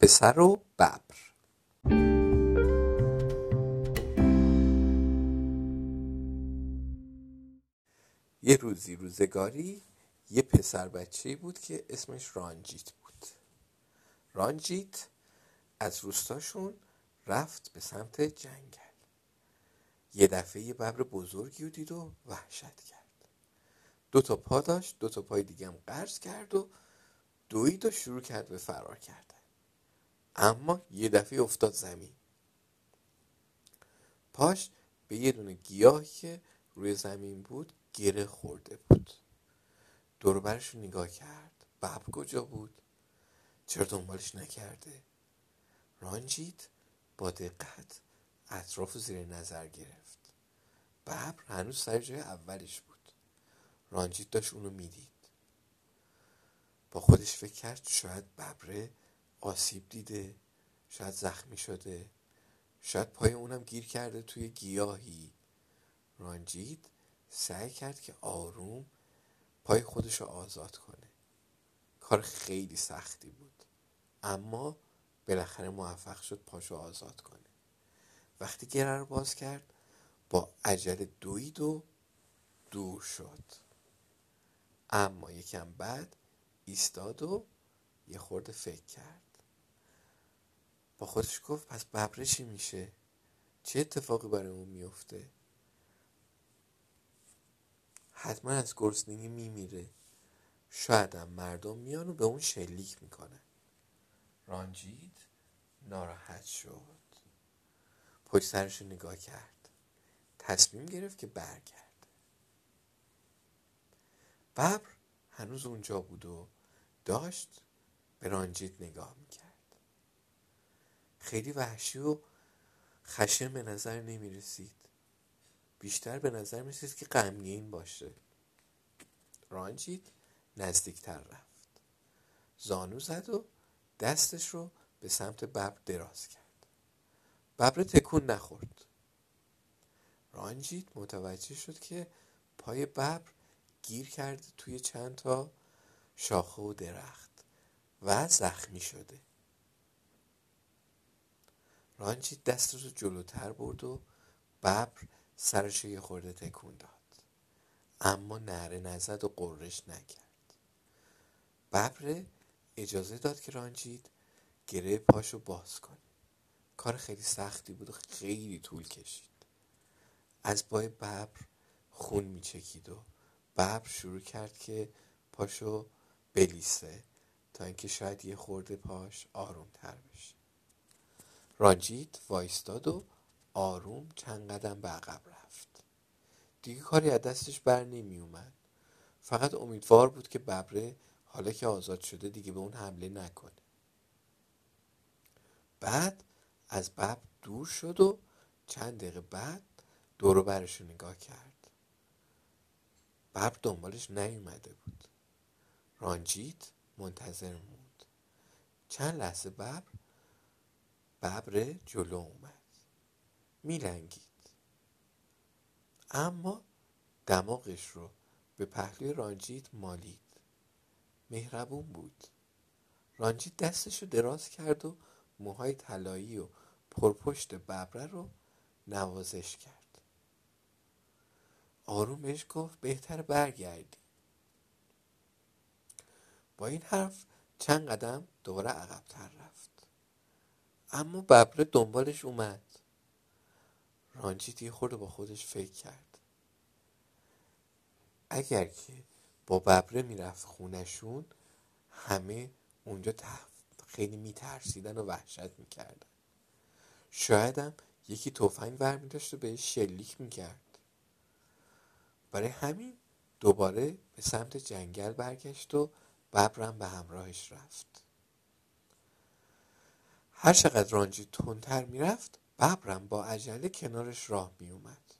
پسر و ببر. یه روزی روزگاری یه پسر بچه بود که اسمش رانجیت بود. رانجیت از روستاشون رفت به سمت جنگل. یه دفعه یه ببر بزرگی رو دید و وحشت کرد. دو تا پا داشت دو تا پای دیگه هم قرض کرد و دوید و شروع کرد به فرار کردن اما یه دفعه افتاد زمین. پاش به یه دونه گیاهی که روی زمین بود گره خورده بود. دوربرش رو نگاه کرد. ببر کجا بود؟ چرا دنبالش نکرده؟ رانجید با دقت اطراف زیر نظر گرفت. ببر هنوز سر جای اولش بود. رانجید داشت اونو می‌دید. با خودش فکر کرد شاید ببره آسیب دیده شاید زخمی شده. شاید پای اونم گیر کرده توی گیاهی. رانجید سعی کرد که آروم پای خودش رو آزاد کنه. کار خیلی سختی بود. اما بالاخره موفق شد پاشو آزاد کنه. وقتی گره رو باز کرد با عجله دوید و دور شد. اما یکم بعد ایستاد و یه خورده فکر کرد. با خودش گفت پس ببره چی میشه. چه اتفاقی برای اون میفته؟ حتما از گرسنگی میمیره. شاید هم مردم میان و به اون شلیک می‌کنن. رانجید ناراحت شد. پشت سرش نگاه کرد. تصمیم گرفت که برگرد. ببر هنوز اونجا بود و داشت به رانجید نگاه می‌کرد. خیلی وحشی و خشن به نظر نمی رسید بیشتر به نظر می رسید که غمگین باشه. رانجید نزدیکتر رفت. زانو زد و دستش رو به سمت ببر دراز کرد. ببر تکون نخورد. رانجید متوجه شد که پای ببر گیر کرده توی چند تا شاخه و درخت و زخمی شده. رانچی دستش رو جلوتر برد و ببر سرش یه خورده تکون داد. اما نره نزد و قررش نکرد. ببر اجازه داد که رانجید گره پاشو باز کنه. کار خیلی سختی بود و خیلی طول کشید. از بای ببر خون میچکید و ببر شروع کرد که پاشو بلیسه تا اینکه شاید یه خورده پاش آروم تر بشه. رانجیت وایستاد و آروم چند قدم به عقب رفت. دیگه کاری از دستش بر نمی اومد. فقط امیدوار بود که ببره حالا که آزاد شده دیگه به اون حمله نکنه. بعد از ببر دور شد و چند دقیقه بعد دورو برش نگاه کرد. ببر دنبالش نیومده بود. رانجیت منتظر موند. چند لحظه ببر ببر جلو اومد. میلنگید. اما دماغش رو به پهلوی رانجیت مالید. مهربون بود. رانجیت دستش رو دراز کرد و موهای طلایی و پرپشت ببره رو نوازش کرد. آروم بهش گفت بهتر برگردی. با این حرف چند قدم دوباره عقبتر رفت. اما ببره دنبالش اومد. رانجیت یه خورده با خودش فکر کرد. اگر که با ببره می‌رفت خونشون همه اونجا خیلی میترسیدن و وحشت می‌کردن. شایدم یکی توفنگ ور میداشت و بهش شلیک می‌کرد. برای همین دوباره به سمت جنگل برگشت و ببرم به همراهش رفت. هر چقدر رانجی تندتر می‌رفت ببرم با عجله کنارش راه میومد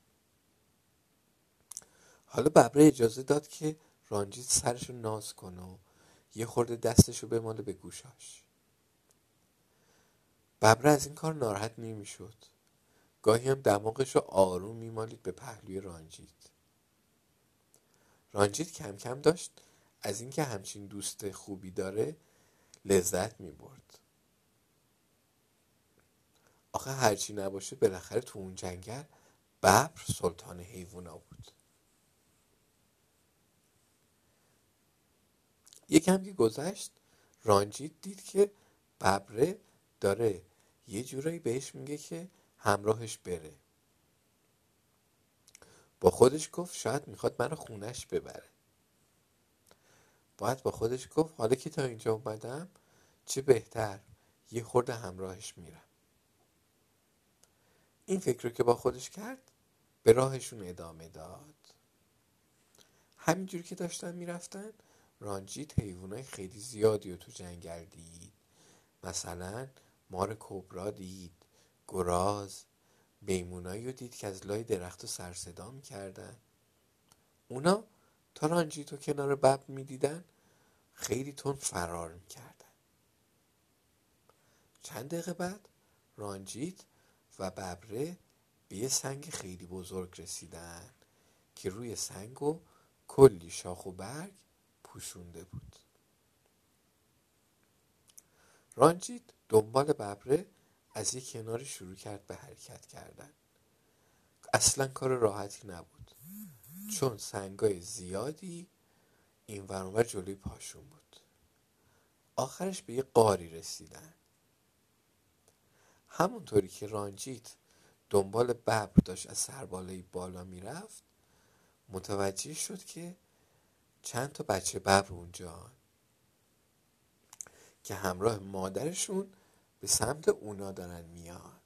حالا ببره اجازه داد که رانجی سرشو ناز کنه و یه خورده دستشو بماله به گوشاش. ببره از این کار ناراحت نمی‌شد. گاهی هم دماغش رو آروم میمالید به پهلوی رانجید رانجید کم کم داشت از اینکه همچین دوست خوبی داره لذت می‌برد. آخه هرچی نباشه بالاخره تو اون جنگل ببر سلطان حیوونا بود. یکم که گذشت رانجید دید که ببره داره یه جورایی بهش میگه که همراهش بره. با خودش گفت شاید می‌خواد منو خونش ببره. باید با خودش گفت حالا که تا اینجا اومدم چه بهتر یه خورده همراهش میرم. این فکر رو که با خودش کرد به راهشون ادامه داد. همینجور که داشتن می‌رفتن رانجیت حیوانای خیلی زیادی رو تو جنگل دید. مثلا مار کبرا دید گراز میمونایی رو دید که از لای درخت و سرصدا می‌کردن. اونا تا رانجیت رو کنار بب می‌دیدن خیلی تون فرار می‌کردن. چند دقیقه بعد رانجیت و ببره به یه سنگ خیلی بزرگ رسیدن که روی سنگ و کلی شاخ و برگ پوشونده بود. رانجیت دنبال ببره از یک کناری شروع کرد به حرکت کردن. اصلا کار راحتی نبود. چون سنگای زیادی این ورانور جلوی پاشون بود. آخرش به یه قاری رسیدن. همونطوری که رانجیت دنبال ببر داشت از سربالایی بالا می‌رفت متوجه شد که چند تا بچه ببر اونجا که همراه مادرشون به سمت اونا دارن میان.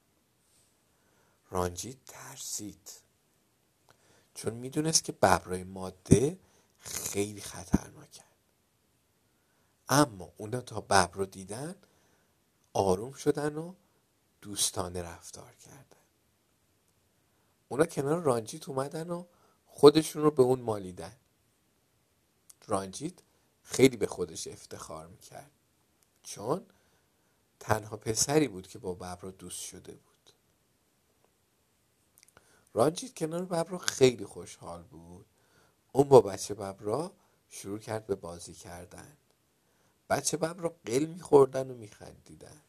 رانجیت ترسید. چون می‌دونست که ببرای ماده خیلی خطرناکن. اما اونا تا ببر رو دیدن آروم شدن و دوستانه رفتار کردن. اونا کنار رانجیت اومدن و خودشون رو به اون مالیدن. رانجیت خیلی به خودش افتخار می‌کرد. چون تنها پسری بود که با ببرا دوست شده بود. رانجیت کنار ببرا خیلی خوشحال بود. اون با بچه ببرا شروع کرد به بازی کردن. بچه ببرا قل میخوردن و میخندیدن.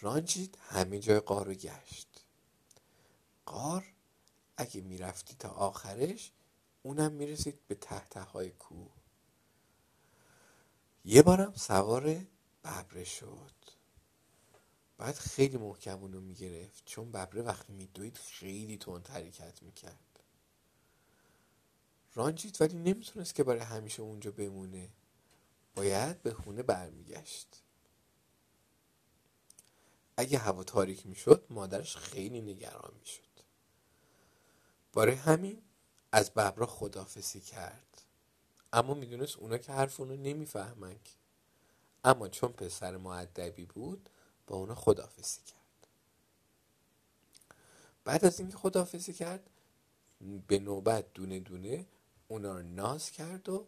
رانجیت همه جای قار رو گشت. قار اگه می‌رفتی تا آخرش اونم می‌رسید به تحته های کوه. یه بارم سوار ببره شد. بعد خیلی محکم اونو می‌گرفت چون ببره وقتی میدوید خیلی تند حرکت می‌کرد. رانجیت ولی نمی‌تونست که برای همیشه اونجا بمونه. باید به خونه برمیگشت. اگه هوا تاریک می‌شد مادرش خیلی نگران می‌شد. برای همین از ببرا خدافسی کرد. اما می‌دونست اونا که حرف اونو نمی‌فهمن اما چون پسر معدبی بود با اونا خدافسی کرد. بعد از اینکه خدافسی کرد به نوبت دونه دونه اونا رو ناز کرد و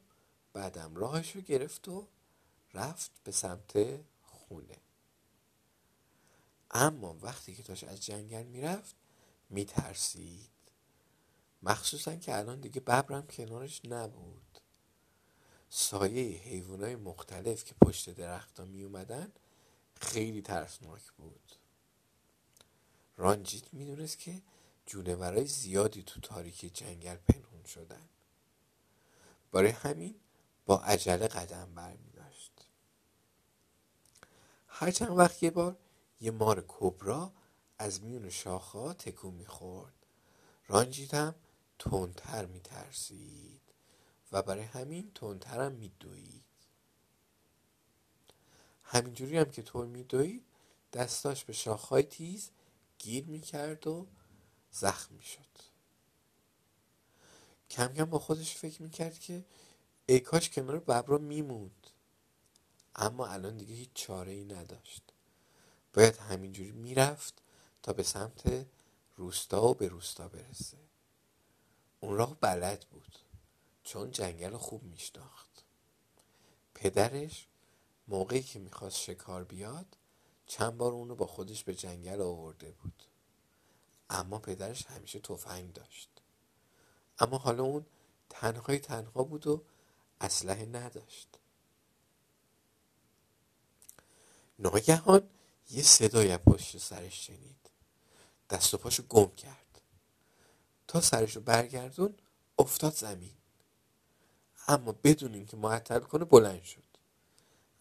بعدم راهش رو گرفت و رفت به سمت خونه. اما وقتی که داشت از جنگل می‌رفت میترسید. مخصوصا که الان دیگه ببرم کنارش نبود. سایه حیوانای مختلف که پشت درختا می اومدن خیلی ترسناک بود. رانجیت می‌دونست که جونورای زیادی تو تاریکی جنگل پنهون شدن. برای همین با عجله قدم برمی داشت هر چند وقت یه بار یه مار کبرا از میون شاخها تکون می‌خورد. رانجیت هم تندتر میترسید و برای همین تندتر هم میدوید. همینجوری هم که تون میدوید دستاش به شاخهای تیز گیر می‌کرد و زخم می‌شد. کم کم با خودش فکر می‌کرد که ای کاش کنار ببرا میموند. اما الان دیگه هیچ چاره ای نداشت. باید همینجوری می‌رفت تا به سمت روستا و به روستا برسه. اون راه بلد بود چون جنگل خوب میشناخت. پدرش موقعی که می‌خواست شکار بیاد چند بار اونو با خودش به جنگل آورده بود. اما پدرش همیشه تفنگ داشت. اما حالا اون تنهای تنها بود و اسلحه نداشت. ناگهان یه صدای پشت سرش شنید. دست و پاشو گم کرد. تا سرشو برگردون افتاد زمین. اما بدون اینکه معطل کنه بلند شد.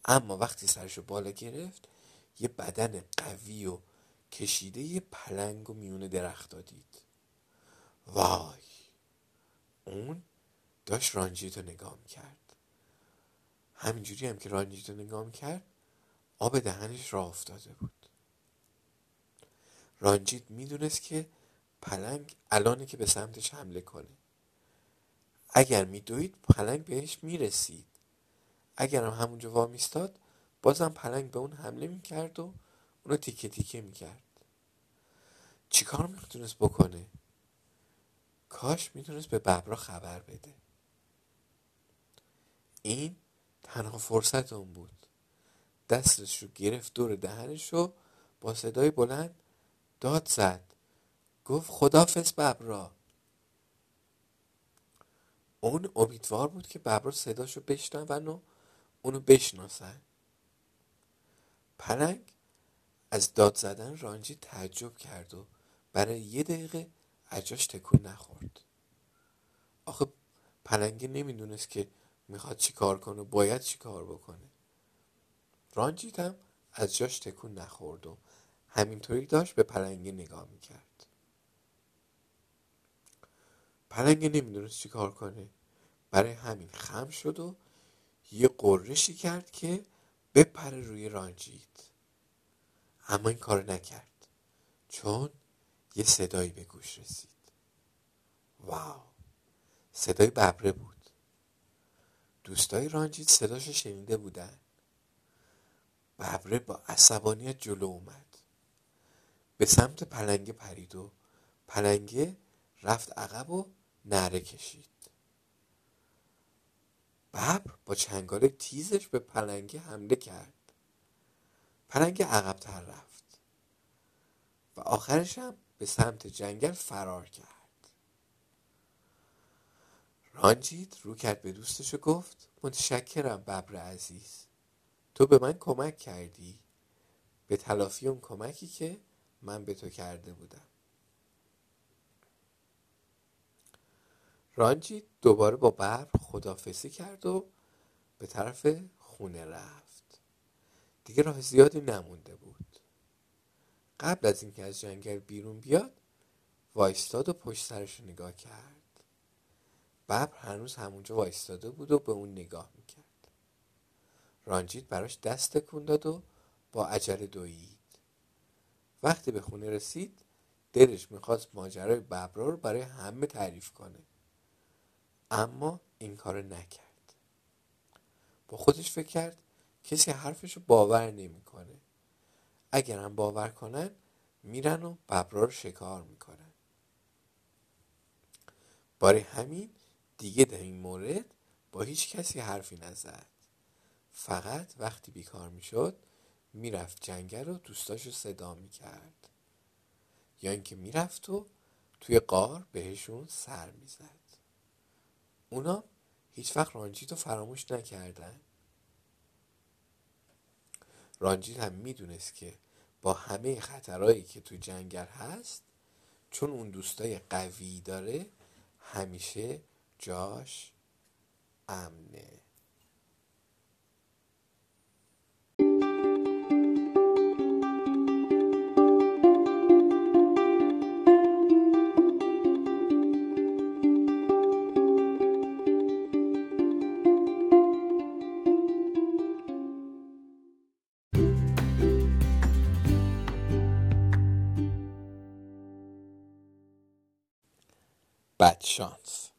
اما وقتی سرشو بالا گرفت یه بدن قوی و کشیده یه پلنگ و میونه درخت دید. وای! اون داشت رانجیت رو نگاه کرد همینجوری هم که رانجیت رو نگاه کرد آب دهنش را افتاده بود. رانجیت می‌دونست که پلنگ الانه که به سمتش حمله کنه. اگر میدوید پلنگ بهش می‌رسید. اگر هم همونجا وامیستاد بازم پلنگ به اون حمله می‌کرد و اونو تیکه تیکه می‌کرد. چیکار می‌تونست بکنه؟ کاش می‌تونست به ببرا خبر بده. این تنها فرصت اون بود. دستش رو گرفت دور دهنش رو با صدای بلند داد زد. گفت خدافز ببرا. اون امیدوار بود که ببرا صداشو بشنون و اونو بشناسن. پلنگ از داد زدن رانجی تعجب کرد و برای یه دقیقه عجاش تکون نخورد. آخه پلنگه نمی‌دونست که می‌خواد چی کار کنه باید چی کار بکنه. رانجیت هم از جاش تکون نخورد و همینطوری داشت به پلنگه نگاه می‌کرد. پلنگه نمی‌دونست چی کار کنه. برای همین خم شد و یه قرشی کرد که بپره روی رانجیت اما این کار نکرد چون یه صدایی به گوش رسید. واو! صدای ببره بود. دوستای رانجیت صداشو شنیده بودن. ببره با عصبانیت جلو اومد. به سمت پلنگه پرید و پلنگه رفت عقب و نره کشید. ببر با چنگال تیزش به پلنگه حمله کرد. پلنگه عقبتر رفت و آخرش هم به سمت جنگل فرار کرد. رانجید رو کرد به دوستش و گفت متشکرم ببر عزیز. تو به من کمک کردی؟ به تلافی اون کمکی که من به تو کرده بودم. رانجی دوباره با ببر خدافسی کرد و به طرف خونه رفت. دیگه راه زیادی نمونده بود. قبل از اینکه از جنگل بیرون بیاد وایستاد و پشت سرش نگاه کرد. ببر هنوز همونجا وایستاده بود و به اون نگاه می‌کرد. رانجیت براش دست تکون داد و با عجله دوید. وقتی به خونه رسید دلش می‌خواست ماجرای ببرا رو برای همه تعریف کنه. اما این کار نکرد. با خودش فکر کرد کسی حرفش رو باور نمی‌کنه. اگر هم باور کنن میرن و ببرا رو شکار می‌کنن. برای همین دیگه در این مورد با هیچ کسی حرفی نزد. فقط وقتی بیکار می‌شد می‌رفت جنگل و دوستاشو صدا می‌کرد. یا اینکه می‌رفت و توی قار بهشون سر می‌زد. اونا هیچ وقت رانجیت رو فراموش نکردن. رانجیت هم می‌دونست که با همه خطرهایی که تو جنگل هست چون اون دوستای قوی داره همیشه جاش امنه. بدشانس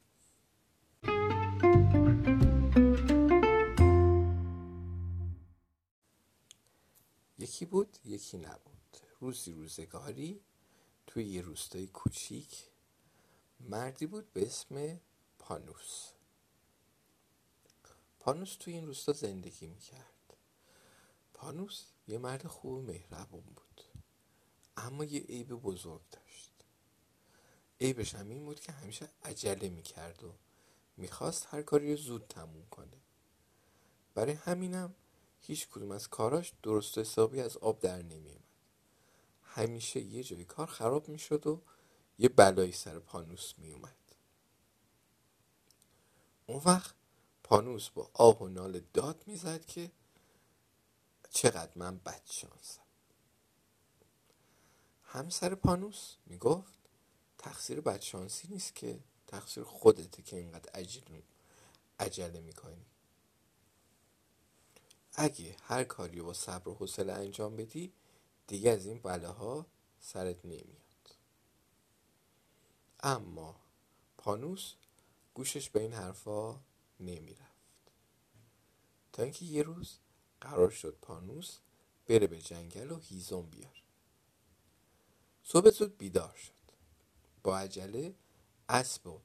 یکی بود یکی نبود. روزی روزگاری توی یه روستای کوچیک مردی بود به اسم پانوس. پانوس توی این روستا زندگی می‌کرد. پانوس یه مرد خوب و مهربون بود. اما یه عیب بزرگ داشت عیبش هم این بود که همیشه عجله می‌کرد و می‌خواست هر کاری رو زود تموم کنه. برای همینم هیچ کدوم از کاراش درست حسابی از آب در نمیومد همیشه یه جای کار خراب می‌شد و یه بلایی سر پانوس میومد اون وقت پانوس با آه و ناله داد می‌زد که چقدر من بدشانسم همسر پانوس می‌گفت تقصیر بدشانسی نیست که تقصیر خودته که اینقدر عجل عجله می‌کنی. اگه هر کاری با صبر و حوصله انجام بدی دیگه از این بلاها سرت نمیاد. اما پانوس گوشش به این حرفا نمی‌رفت. تا اینکه یه روز قرار شد پانوس بره به جنگل و هیزم بیار صبح زود بیدار شد. عجله اسب و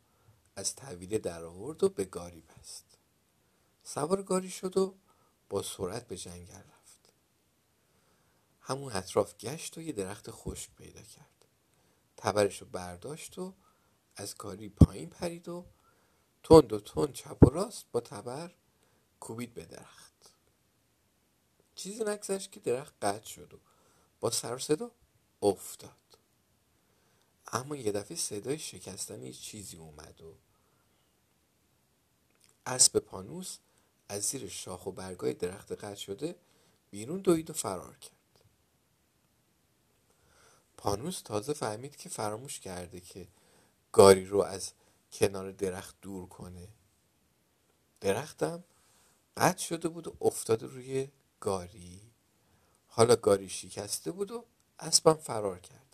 از طویله در آورد و به گاری بست. سوار گاری شد و با سرعت به جنگل رفت. همون اطراف گشت و یه درخت خشک پیدا کرد. تبرش رو برداشت و از گاری پایین پرید و تند و تند چپ و راست با تبر کوبید به درخت. چیزی نگذشت که درخت قطع شد و با سر صدا افتاد. اما یه دفعه صدای شکستن چیزی اومد و اسب پانوس از زیر شاخ و برگای درخت قطع شده بیرون دوید و فرار کرد. پانوس تازه فهمید که فراموش کرده که گاری رو از کنار درخت دور کنه. درختم قطع شده بود و افتاده روی گاری. حالا گاری شکسته بود و اسبم فرار کرده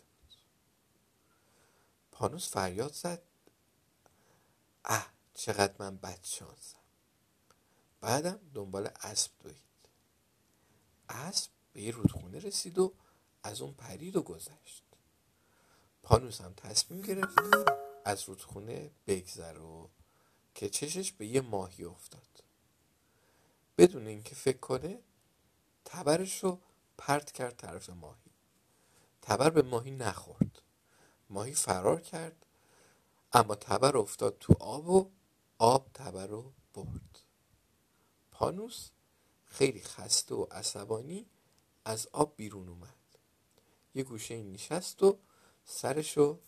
بود پانوس فریاد زد. اه چقدر من بد شانسم. بعدم دنبال اسب دوید. اسب به یه رودخونه رسید و از اون پرید و گذشت. پانوس هم تصمیم گرفت از رودخونه بگذر و که چشش به یه ماهی افتاد. بدون اینکه فکر کنه تبرش رو پرت کرد طرف ماهی. تبر به ماهی نخورد. ماهی فرار کرد. اما تبر افتاد تو آب و آب تبر رو برد. پانوس خیلی خسته و عصبانی از آب بیرون اومد. یه گوشه نشست و سرشو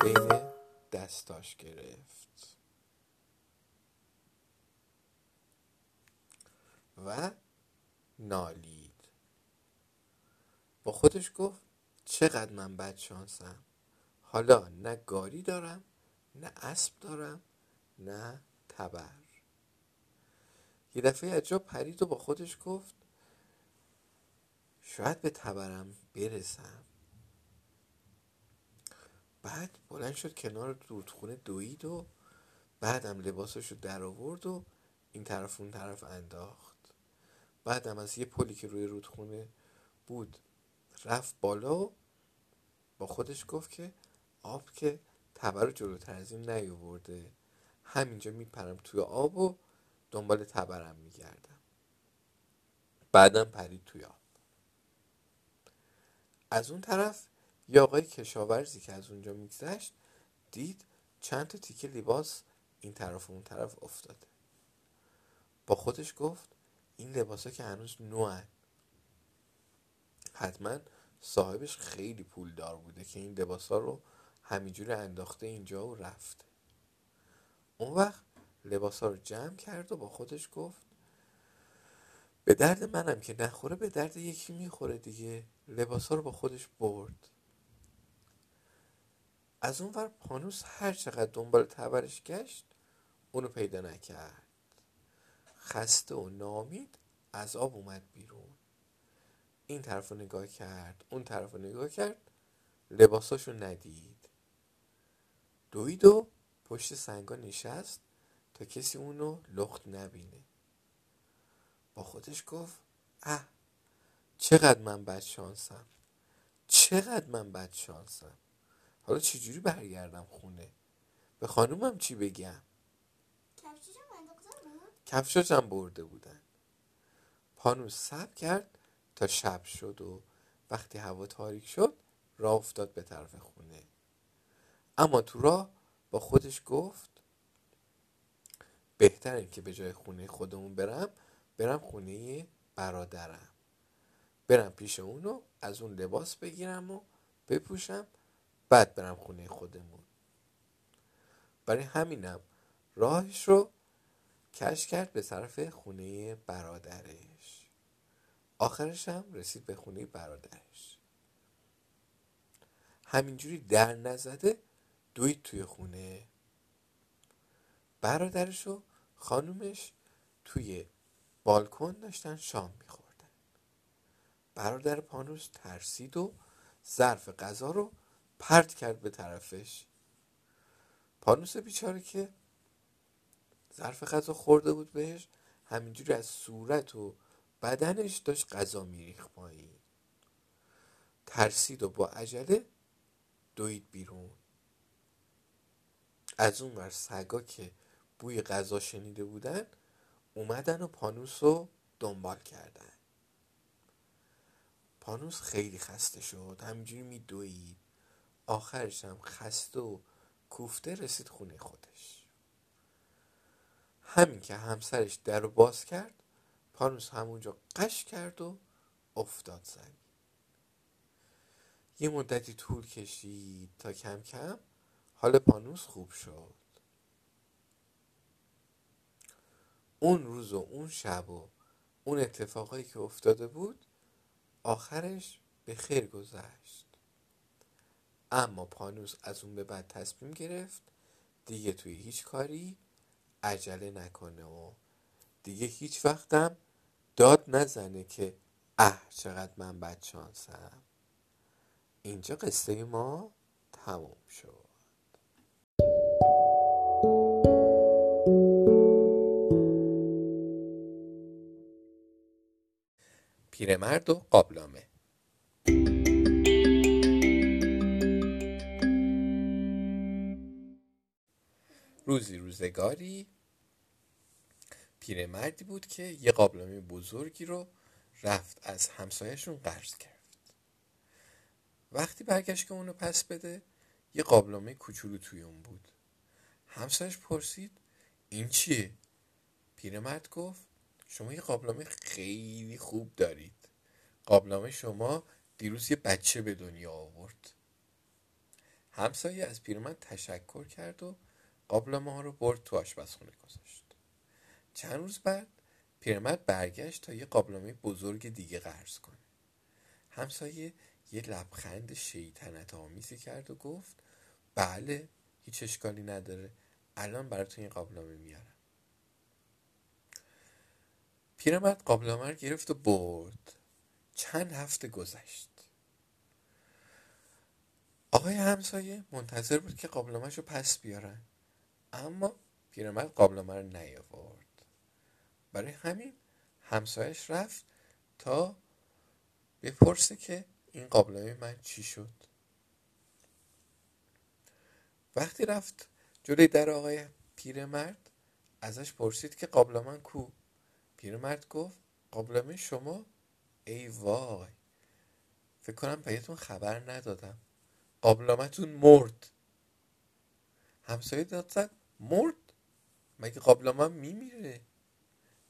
بین دستاش گرفت. و نالید. با خودش گفت چقدر من بد شانسم؟ حالا نه گاری دارم نه اسب دارم نه تبر. یه دفعه از جا پرید و با خودش گفت شاید به تبرم برسم. بعد بلند شد کنار رودخونه دوید و بعدم لباسش رو در آورد و این طرف اون طرف انداخت. بعدم از یه پلی که روی رودخونه بود رفت بالا و با خودش گفت که آب که تبر رو جلوتر از این نیاورده. همینجا میپرم توی آب و دنبال تبرم میگردم. بعدم پرید توی آب. از اون طرف یه آقای کشاورزی که از اونجا میگذشت دید چند تا تیکه لباس این طرف و اون طرف افتاده. با خودش گفت این لباس ها که هنوز نوعن حتما صاحبش خیلی پول دار بوده که این لباس ها رو همینجوری انداخته اینجا و رفته اون وقت لباس ها رو جمع کرد و با خودش گفت به درد منم که نخوره به درد یکی می‌خوره دیگه. لباس ها رو با خودش برد. از اون ور پانوس هر چقدر دنبال تبرش گشت اونو پیدا نکرد. خسته و نامید از آب اومد بیرون. این طرف رو نگاه کرد اون طرف رو نگاه کرد لباساشو ندید. دوید و پشت سنگا نشست تا کسی اونو لخت نبینه. با خودش گفت اه چقدر من بد شانسم. چقدر من بد شانسم. حالا چجوری برگردم خونه؟ به خانومم چی بگم؟ کفشاشم برده بودن. پانوس سب کرد تا شب شد و وقتی هوا تاریک شد راه افتاد به طرف خونه. اما تو راه با خودش گفت بهتره که به جای خونه خودمون برم برم خونه برادرم. برم پیش اونو از اون لباس بگیرم و بپوشم بعد برم خونه خودمون. برای همینم راهش رو کش کرد به طرف خونه برادرش. آخرش هم رسید به خونه برادرش. همینجوری در نزده دوید توی خونه. برادرش و خانومش توی بالکن داشتن شام میخوردن. برادر پانوس ترسید و ظرف غذا رو پرت کرد به طرفش. پانوس بیچاره که ظرف غذا خورده بود بهش همینجوری از صورت و بدنش داشت غذا میریخ پایین. ترسید و با عجله دوید بیرون. از اون ور سگا که بوی غذا شنیده بودن اومدن و پانوس رو دنبال کردن. پانوس خیلی خسته شد همینجوری میدوید. آخرش هم خسته و کوفته رسید خونه خودش. همین که همسرش در رو باز کرد پانوس همونجا قش کرد و افتاد زمین یه مدتی طول کشید تا کم کم حال پانوس خوب شد. اون روز و اون شب و اون اتفاقایی که افتاده بود آخرش به خیر گذشت. اما پانوس از اون به بعد تصمیم گرفت دیگه توی هیچ کاری عجله نکنه و دیگه هیچ وقتم داد نزنه که اه چقدر من بد شانسم. اینجا قصه ما تموم شد. پیرمرد و قابلامه روزی روزگاری پیرمردی بود که یه قابلمه بزرگی رو رفت از همسایهشون قرض کرد. وقتی برگشت که اونو پس بده یه قابلمه کوچولو توی اون بود. همسایش پرسید این چیه؟ پیرمرد گفت شما یه قابلمه خیلی خوب دارید. قابلمه شما دیروز یه بچه به دنیا آورد. همسایه از پیرمرد تشکر کرد و قابلمه ها رو برد تو آشپزخونه گذاشت. چند روز بعد پیرمرد برگشت تا یه قابلمه بزرگ دیگه قرض کنه. همسایه یه لبخند شیطنت آمیزی کرد و گفت بله هیچ اشکالی نداره. الان براتون یه قابلمه میارم. پیرمرد قابلمه رو گرفت و برد. چند هفته گذشت. آقای همسایه منتظر بود که قابلمهش رو پس بیارن. اما پیرمرد قابلمه رو نیاورد. برای همین همسایش رفت تا بپرسه که این قابلمه من چی شد. وقتی رفت جلوی در آقای پیرمرد ازش پرسید که قابلمه کو؟ پیرمرد گفت قابلمه شما؟ ای وای فکر کنم بهتون خبر ندادم. قابلمهتون مرد. همسایه داد زد مرد؟ مگه قابلمه میمیره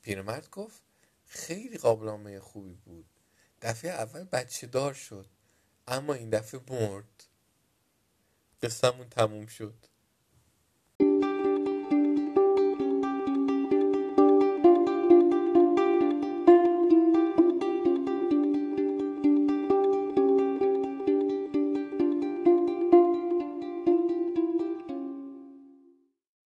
پیرمرد گفت خیلی قابلمه خوبی بود. دفعه اول بچه دار شد اما این دفعه مرد. قصهمون تموم شد.